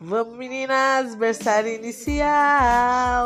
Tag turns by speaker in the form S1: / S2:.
S1: Vamos, meninas, berçário inicial.